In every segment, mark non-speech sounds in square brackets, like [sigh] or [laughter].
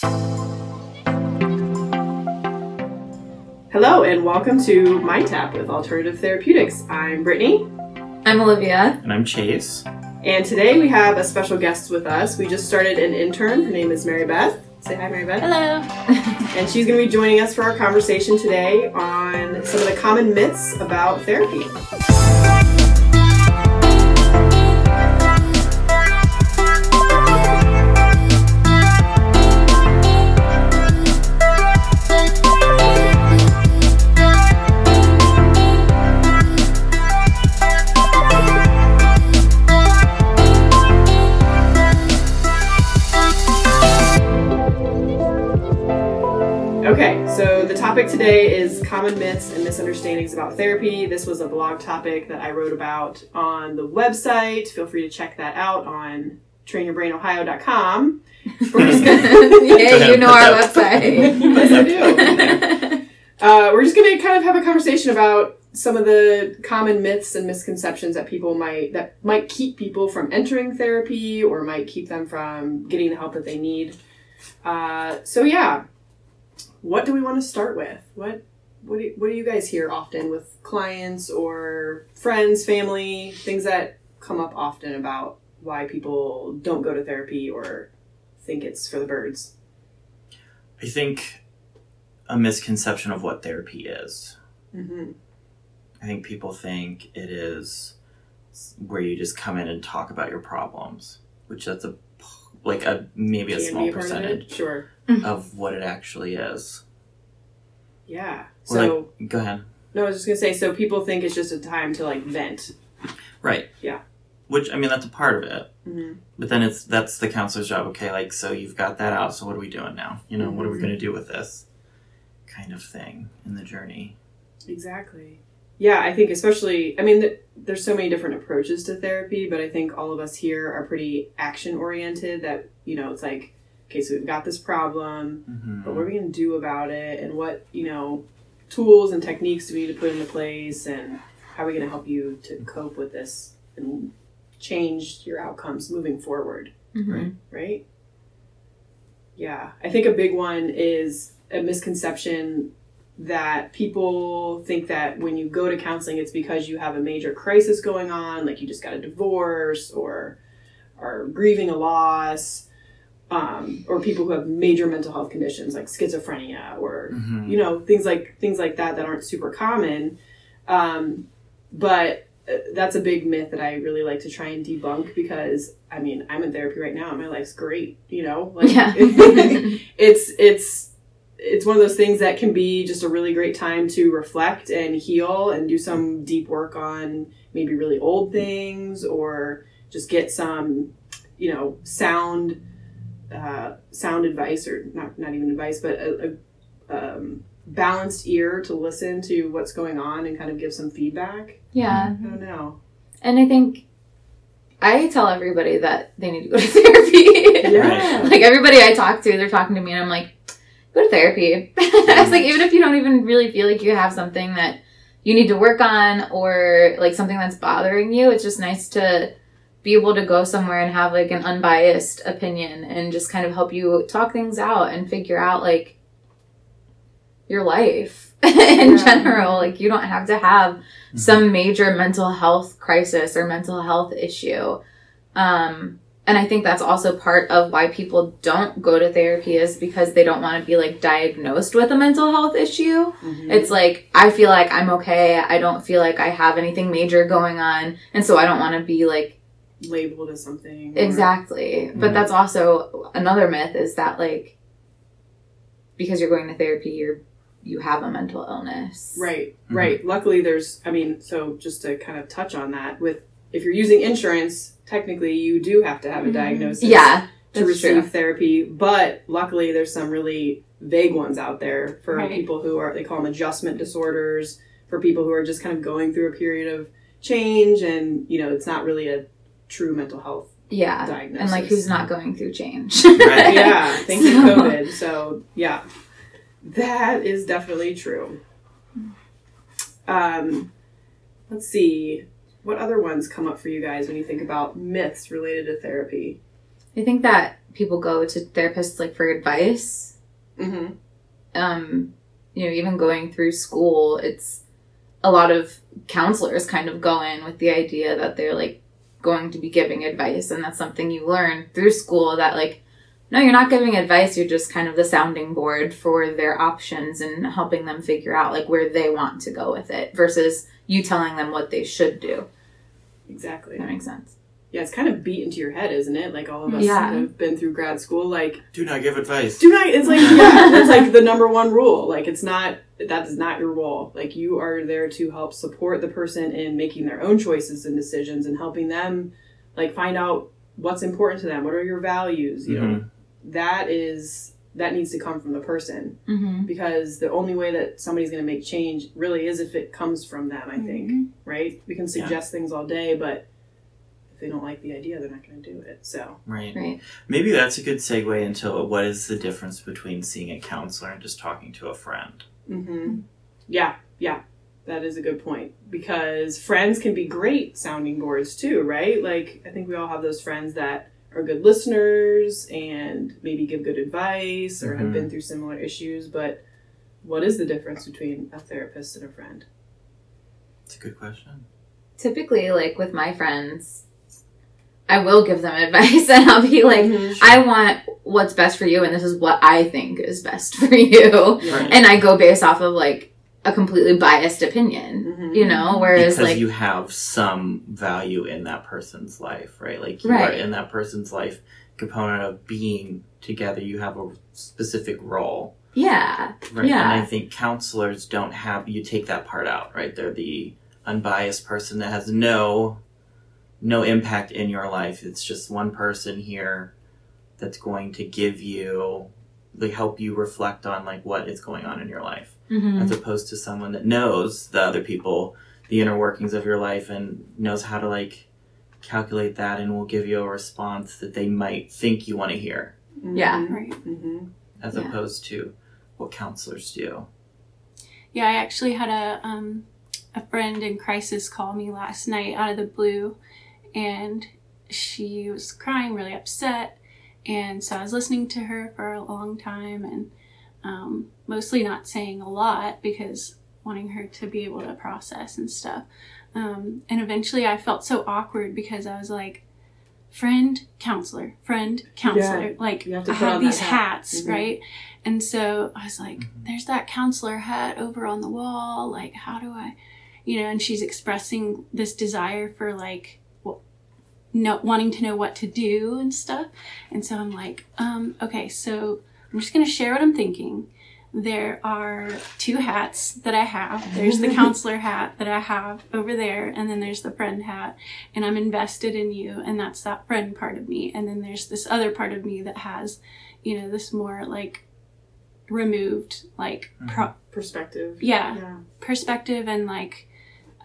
Hello and welcome to My Tap with Alternative Therapeutics. I'm Brittany, I'm Olivia. And I'm Chase. and today we have a special guest with us. We just started an intern. Her name is Mary Beth. Say hi, Mary Beth. Hello. [laughs] And she's going to be joining us for our conversation today on some of the common myths about therapy. Today is common myths and misunderstandings about therapy. This was a blog topic that I wrote about on the website. Feel free to check that out on trainyourbrainohio.com. We're just gonna, [laughs] yeah, you know our website. [laughs] yes, I do. [laughs] Uh, we're just going to kind of have a conversation about some of the common myths and misconceptions that people might that might keep people from entering therapy or might keep them from getting the help that they need. Uh, so yeah, what do we want to start with? What what do, what do you guys hear often with clients or friends, family, things that come up often about why people don't go to therapy or think it's for the birds? I think a misconception of what therapy is. Mm-hmm. I think people think it is where you just come in and talk about your problems, which that's a like a maybe a Can small be part of it. percentage Sure. Of what it actually is. Yeah. Or, So like, go ahead. no, I was just gonna say. So people think it's just a time to like vent. Right. Yeah. Which I mean that's a part of it. Mm-hmm. But then it's that's the counselor's job. Okay, like so you've got that out. So what are we doing now? You know, what are we Mhm. going to do with this kind of thing in the journey? Exactly. Yeah, I think especially. I mean, th- there's so many different approaches to therapy, but I think all of us here are pretty action oriented. That you know, it's like, okay, so we've got this problem, Mm-hmm. but what are we gonna do about it, and what you know, tools and techniques do we need to put into place, and how are we gonna help you to cope with this and change your outcomes moving forward. Mhm. right? Yeah, I think a big one is a misconception that people think that when you go to counseling, it's because you have a major crisis going on, like you just got a divorce or are grieving a loss, um, or people who have major mental health conditions like schizophrenia or Mhm. you know things like things like that that aren't super common. Um, but uh, that's a big myth that I really like to try and debunk because I mean I'm in therapy right now and my life's great. You know, like Yeah. [laughs] [laughs] it's it's it's one of those things that can be just a really great time to reflect and heal and do some deep work on maybe really old things or just get some you know sound uh, sound advice or not not even advice but a, a um, balanced ear to listen to what's going on and kind of give some feedback yeah. i don't know And I think I tell everybody that they need to go to [laughs] therapy. yeah like everybody I talk to, they're talking to me and I'm like, go to therapy. [laughs] I was like, even if you don't even really feel like you have something that you need to work on or like something that's bothering you, it's just nice to be able to go somewhere and have like an unbiased opinion and just kind of help you talk things out and figure out like your life [laughs] in Yeah. general. Like you don't have to have some major mental health crisis or mental health issue. Um, and I think that's also part of why people don't go to therapy is because they don't want to be like diagnosed with a mental health issue. Mhm. It's like, I feel like I'm okay. I don't feel like I have anything major going on. And so I don't want to be like, labeled as something or- exactly. But Mhm. that's also another myth is that like, because you're going to therapy, you're, you have a mental illness. Right, Mhm. right. Luckily, there's, I mean, so just to kind of touch on that, with if you're using insurance, technically you do have to have a Mhm. diagnosis Yeah. to receive true. therapy. But luckily, there's some really vague ones out there for Right. people who are, they call them adjustment disorders, for people who are just kind of going through a period of change and, you know, it's not really a true mental health Yeah. diagnosis. And like, who's not going through change? Right. [laughs] yeah, thank you, So- COVID. So yeah, that is definitely true. Um, let's see, what other ones come up for you guys when you think about myths related to therapy? I think that people go to therapists like for advice. Mm-hmm. Um, you know, even going through school, it's a lot of counselors kind of go in with the idea that they're like going to be giving advice, and that's something you learn through school that like. No, you're not giving advice. You're just kind of the sounding board for their options and helping them figure out like where they want to go with it versus you telling them what they should do. Exactly. That makes sense. Yeah, it's kind of beat into your head, isn't it? Like all of us Yeah. have been through grad school. Like, Do not give advice. do not. It's like [laughs] yeah, that's like the number one rule. Like, it's not that is not your role. Like, you are there to help support the person in making their own choices and decisions and helping them like find out what's important to them. What are your values? You know, Mhm. that is that needs to come from the person Mm-hmm. because the only way that somebody's going to make change really is if it comes from them. I think right. We can suggest things all day, but if they don't like the idea, they're not going to do it. So. Right. Right. Maybe that's a good segue into what is the difference between seeing a counselor and just talking to a friend. hmm Yeah, yeah, that is a good point because friends can be great sounding boards too, right? Like I think we all have those friends that are good listeners and maybe give good advice or have Mhm. been through similar issues, but what is the difference between a therapist and a friend? It's a good question. Typically, like with my friends, I will give them advice [laughs] and I'll be like, Mhm. I want what's best for you, and this is what I think is best [laughs] for you. Yeah. And I go based off of like a completely biased opinion, Mhm. you know? Whereas, because like, you have some value in that person's life, right? Like you are in that person's life component of being together. You have a specific role, yeah, right? Yeah. And I think counselors don't have. You take that part out, right? They're the unbiased person that has no no impact in your life. It's just one person here that's going to give you, like, help you reflect on like what is going on in your life hmm as opposed to someone that knows the other people, the inner workings of your life, and knows how to like calculate that and will give you a response that they might think you want to hear, Yeah. Right. hmm as Yeah. opposed to what counselors do. Yeah, I actually had a um, a friend in crisis call me last night out of the blue, and she was crying, really upset, and so I was listening to her for a long time, and um, mostly not saying a lot because wanting her to be able to process and stuff. Um, and eventually, I felt so awkward because I was like, friend, counselor, friend, counselor, like You have to I have these hat. hats, Mhm. right? And so I was like, Mhm. there's that counselor hat over on the wall. Like, how do I, you know, and she's expressing this desire for like, well, no, wanting to know what to do and stuff. And so I'm like, um, okay, so I'm just going to share what I'm thinking. There are two hats that I have. There's the [laughs] counselor hat that I have over there, and then there's the friend hat. And I'm invested in you, and that's that friend part of me. And then there's this other part of me that has, you know, this more like removed, like, pro- Perspective. yeah, Yeah. perspective and like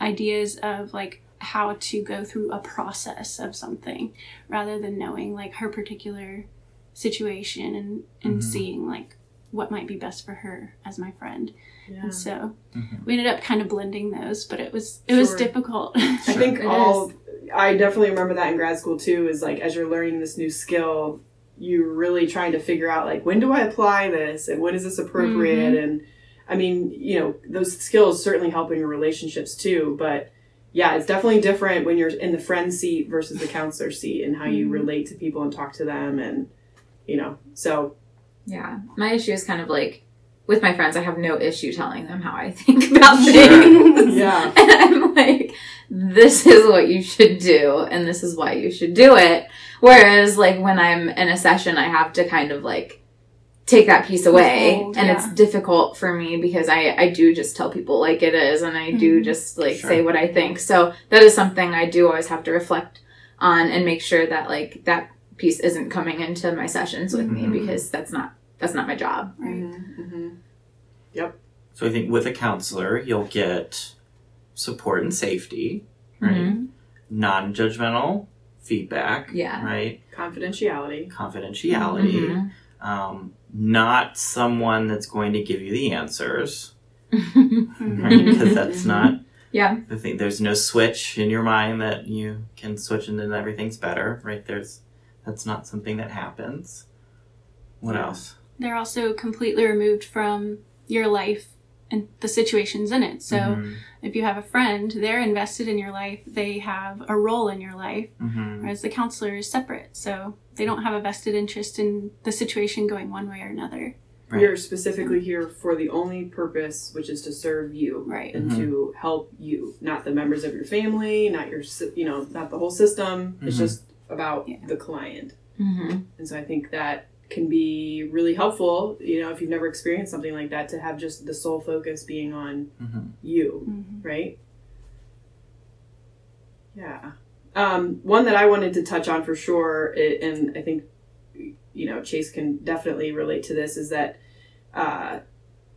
ideas of like how to go through a process of something rather than knowing like her particular situation and and Mhm. seeing like what might be best for her as my friend Yeah. and so Mhm. we ended up kind of blending those but it was it was Sure. difficult I [laughs] think It all I definitely remember that in grad school too is like as you're learning this new skill, you're really trying to figure out like when do I apply this and when is this appropriate and I mean, you know, those skills certainly help in your relationships too, but yeah, it's definitely different when you're in the friend seat versus the counselor seat and how you Mhm. relate to people and talk to them and you know. So yeah. My issue is kind of like with my friends, I have no issue telling them how I [laughs] think about things. [laughs] Yeah. [laughs] and I'm like, this is what you should do, and this is why you should do it. Whereas, like, when I'm in a session, I have to kind of like take that piece away, Withhold, and yeah. it's difficult for me because I I do just tell people like it is, and I do Mhm. just like Sure. say what I think. So that is something I do always have to reflect on and make sure that like that piece isn't coming into my sessions with Mhm. me because that's not that's not my job. right hmm So I think with a counselor, you'll get support and safety, right? Mhm. Non-judgmental feedback, Yeah. right? confidentiality. Confidentiality. Mhm. Um, not someone that's going to give you the answers, [laughs] right? Because that's not Yeah. the thing. There's no switch in your mind that you can switch and then everything's better, right? There's That's not something that happens. What Yeah. else? They're also completely removed from your life and the situations in it. So Mhm. if you have a friend, they're invested in your life. They have a role in your life, Mhm. whereas the counselor is separate. So they don't have a vested interest in the situation going one way or another. Right. You're specifically here for the only purpose, which is to serve you Right. and Mhm. to help you, not the members of your family, not your, you know, not the whole system. It's Mhm. just about Yeah. the client. Mm-hmm. And so I think that can be really helpful, you know, if you've never experienced something like that, to have just the sole focus being on Mhm. you, Mm-hmm. right? Yeah. Um, one that I wanted to touch on for sure, i- and I think, you know, Chase can definitely relate to this, is that uh,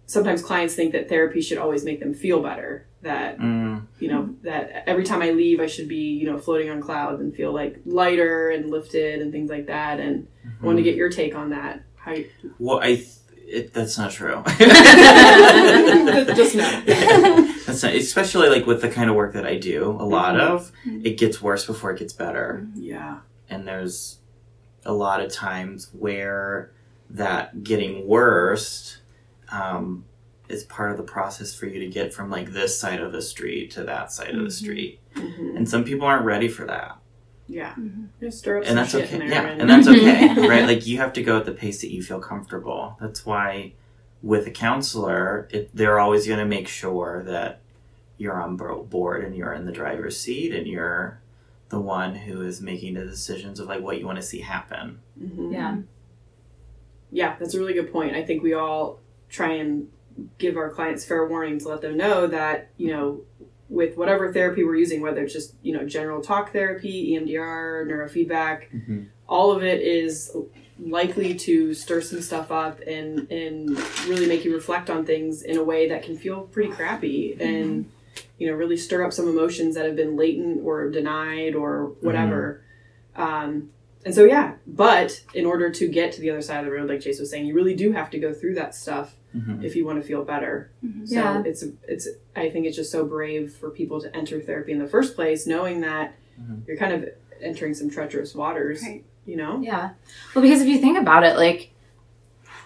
sometimes clients think that therapy should always make them feel better. That Mm. you know that every time I leave, I should be you know floating on clouds and feel like lighter and lifted and things like that. And I wanted to get your take on that. How you, Well, I th- it, that's not true. [laughs] Just no. [laughs] That's not, especially like with the kind of work that I do. A lot Mhm. of it gets worse before it gets better, yeah. and there's a lot of times where that getting worse um, is part of the process for you to get from like this side of the street to that side of the Mhm. street. Mhm. And some people aren't ready for that. Yeah. Mhm. Stir up and that's okay. Yeah, and, and that's okay, [laughs] right? Like you have to go at the pace that you feel comfortable. That's why with a counselor, it, they're always going to make sure that you're on board and you're in the driver's seat and you're the one who is making the decisions of like what you want to see happen. Mhm. Yeah. Yeah, that's a really good point. I think we all try and give our clients fair warning to let them know that, you know, with whatever therapy we're using, whether it's just, you know, general talk therapy, EMDR, neurofeedback, Mm-hmm. all of it is likely to stir some stuff up and and really make you reflect on things in a way that can feel pretty crappy and you know really stir up some emotions that have been latent or denied or whatever. Um, and so yeah but in order to get to the other side of the road like Chase was saying you really do have to go through that stuff Mhm. if you want to feel better Mhm. so Yeah. it's it's I think it's just so brave for people to enter therapy in the first place knowing that Mhm. you're kind of entering some treacherous waters Right. you know Yeah. Well, because if you think about it, like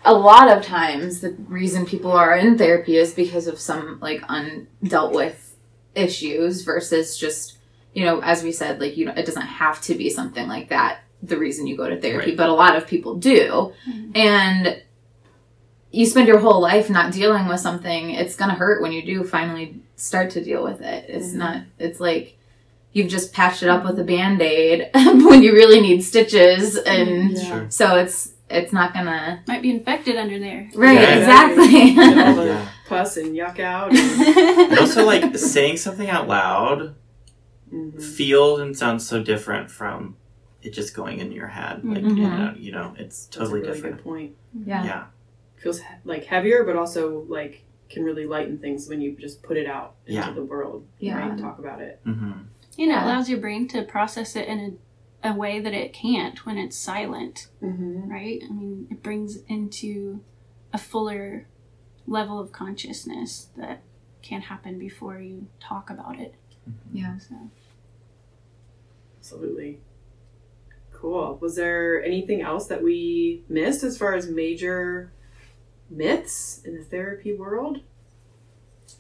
a lot of times the reason people are in therapy is because of some like undealt with issues versus just, you know, as we said, like, you know, it doesn't have to be something like that the reason you go to therapy, Right. but a lot of people do. Mhm. And you spend your whole life not dealing with something, it's going to hurt when you do finally start to deal with it. It's Mhm. not, it's like, You've just patched it up with a band aid [laughs] when you really need stitches, and Yeah. Sure. so it's it's not gonna Might be infected under there. right Yeah. exactly. [laughs] Get all the Yeah. pus and yuck out. [laughs] And, And also, like saying something out loud Mhm. feels and sounds so different from it just going in your head. Like Mhm. you, know, you know, it's That's a totally really different. good point. yeah. Yeah. Feels he- like heavier, but also like can really lighten things when you just put it out into the world. Yeah. Right? Talk about it. hmm And it Yeah. allows your brain to process it in a, a way that it can't when it's silent, Mm-hmm. right? I mean, it brings into a fuller level of consciousness that can't happen before you talk about it. Yeah. So. Absolutely. Cool. Was there anything else that we missed as far as major myths in the therapy world?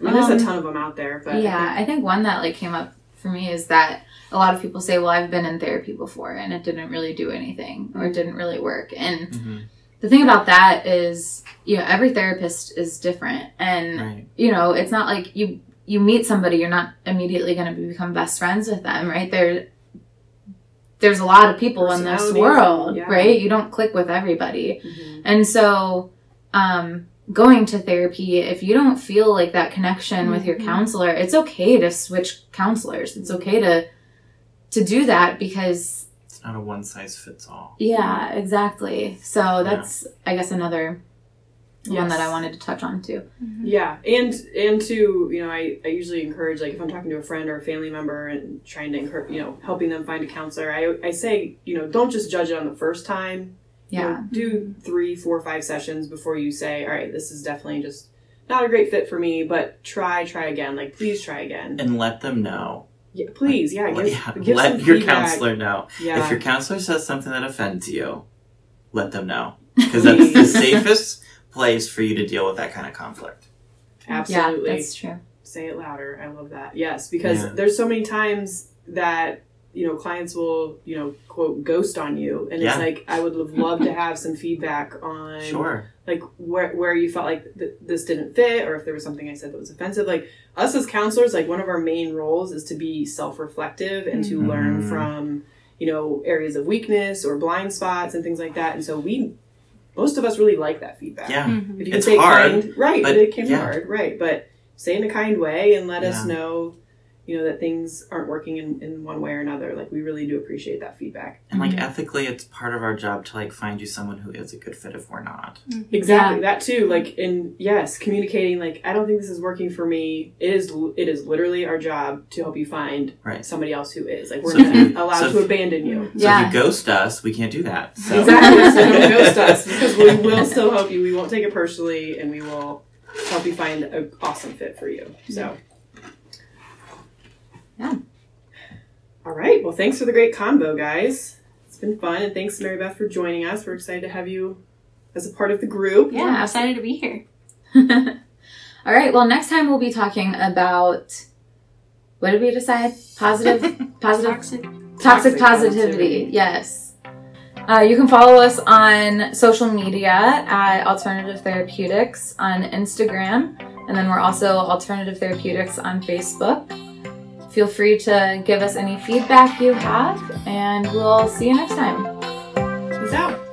I mean, there's Um, a ton of them out there, but I yeah, think- I think one that like came up for me is that a lot of people say, "Well, I've been in therapy before and it didn't really do anything or it didn't really work." And hmm the thing about that is, you know, every therapist is different, and Right. you know, it's not like you you meet somebody, you're not immediately going to become best friends with them, right? There, there's a lot of people in this world, yeah. right? You don't click with everybody, Mhm. and so, um, going to therapy, if you don't feel like that connection with your Mhm. counselor, it's okay to switch counselors. It's okay to to do that because It's not a one size fits all. yeah, exactly. So that's I guess another one that I wanted to touch on too. Yeah, and and to you know, I, I usually encourage like if I'm talking to a friend or a family member and trying to encourage you know helping them find a counselor, I I say you know don't just judge it on the first time. You know, Yeah. do three, four, five sessions before you say, all right, this is definitely just not a great fit for me, but try, try again. Like please try again. And let them know Yeah, please, yeah, give, yeah, give let your feedback. counselor know. Yeah. If your counselor says something that offends you, let them know. [laughs] Because that's the safest place for you to deal with that kind of conflict. Absolutely. Yeah, that's true. say it louder. I love that. Yes, because Yeah. there's so many times that you know clients will you know quote ghost on you, and Yeah. it's like I would love- love to have some feedback on Sure. like where where you felt like th- this didn't fit, or if there was something I said that was offensive. Like us as counselors, like one of our main roles is to be self-reflective and to learn Mhm. from you know areas of weakness or blind spots and things like that. And so we most of us really like that feedback. Yeah. Mhm. If you It's say hard, kind, right? but But it can be yeah. hard, right? But say in a kind way and let us know, you know, that things aren't working in, in one way or another. Like we really do appreciate that feedback. And like Mhm. ethically, it's part of our job to like find you someone who is a good fit if we're not. Exactly that too. Like in yes, communicating. Like I don't think this is working for me. It is. It is literally our job to help you find Right. somebody else who is. Like we're So not you- allowed so to if- abandon you. So Yeah. if you ghost us, we can't do that. So Exactly. So don't [laughs] ghost us because we will still help you. We won't take it personally, and we will help you find an awesome fit for you. So. Yeah. All right. Well, thanks for the great combo, guys. It's been fun, and thanks, Mary Beth, for joining us. We're excited to have you as a part of the group. Yeah, I'm excited to be here. [laughs] All right. Well, next time we'll be talking about what did we decide? Positive, [laughs] positive, Toxic. toxic, Toxic positivity. positivity. Yes. Uh, you can follow us on social media at Alternative Therapeutics on Instagram, and then we're also Alternative Therapeutics on Facebook. Feel free to give us any feedback you have, and we'll see you next time. Peace out.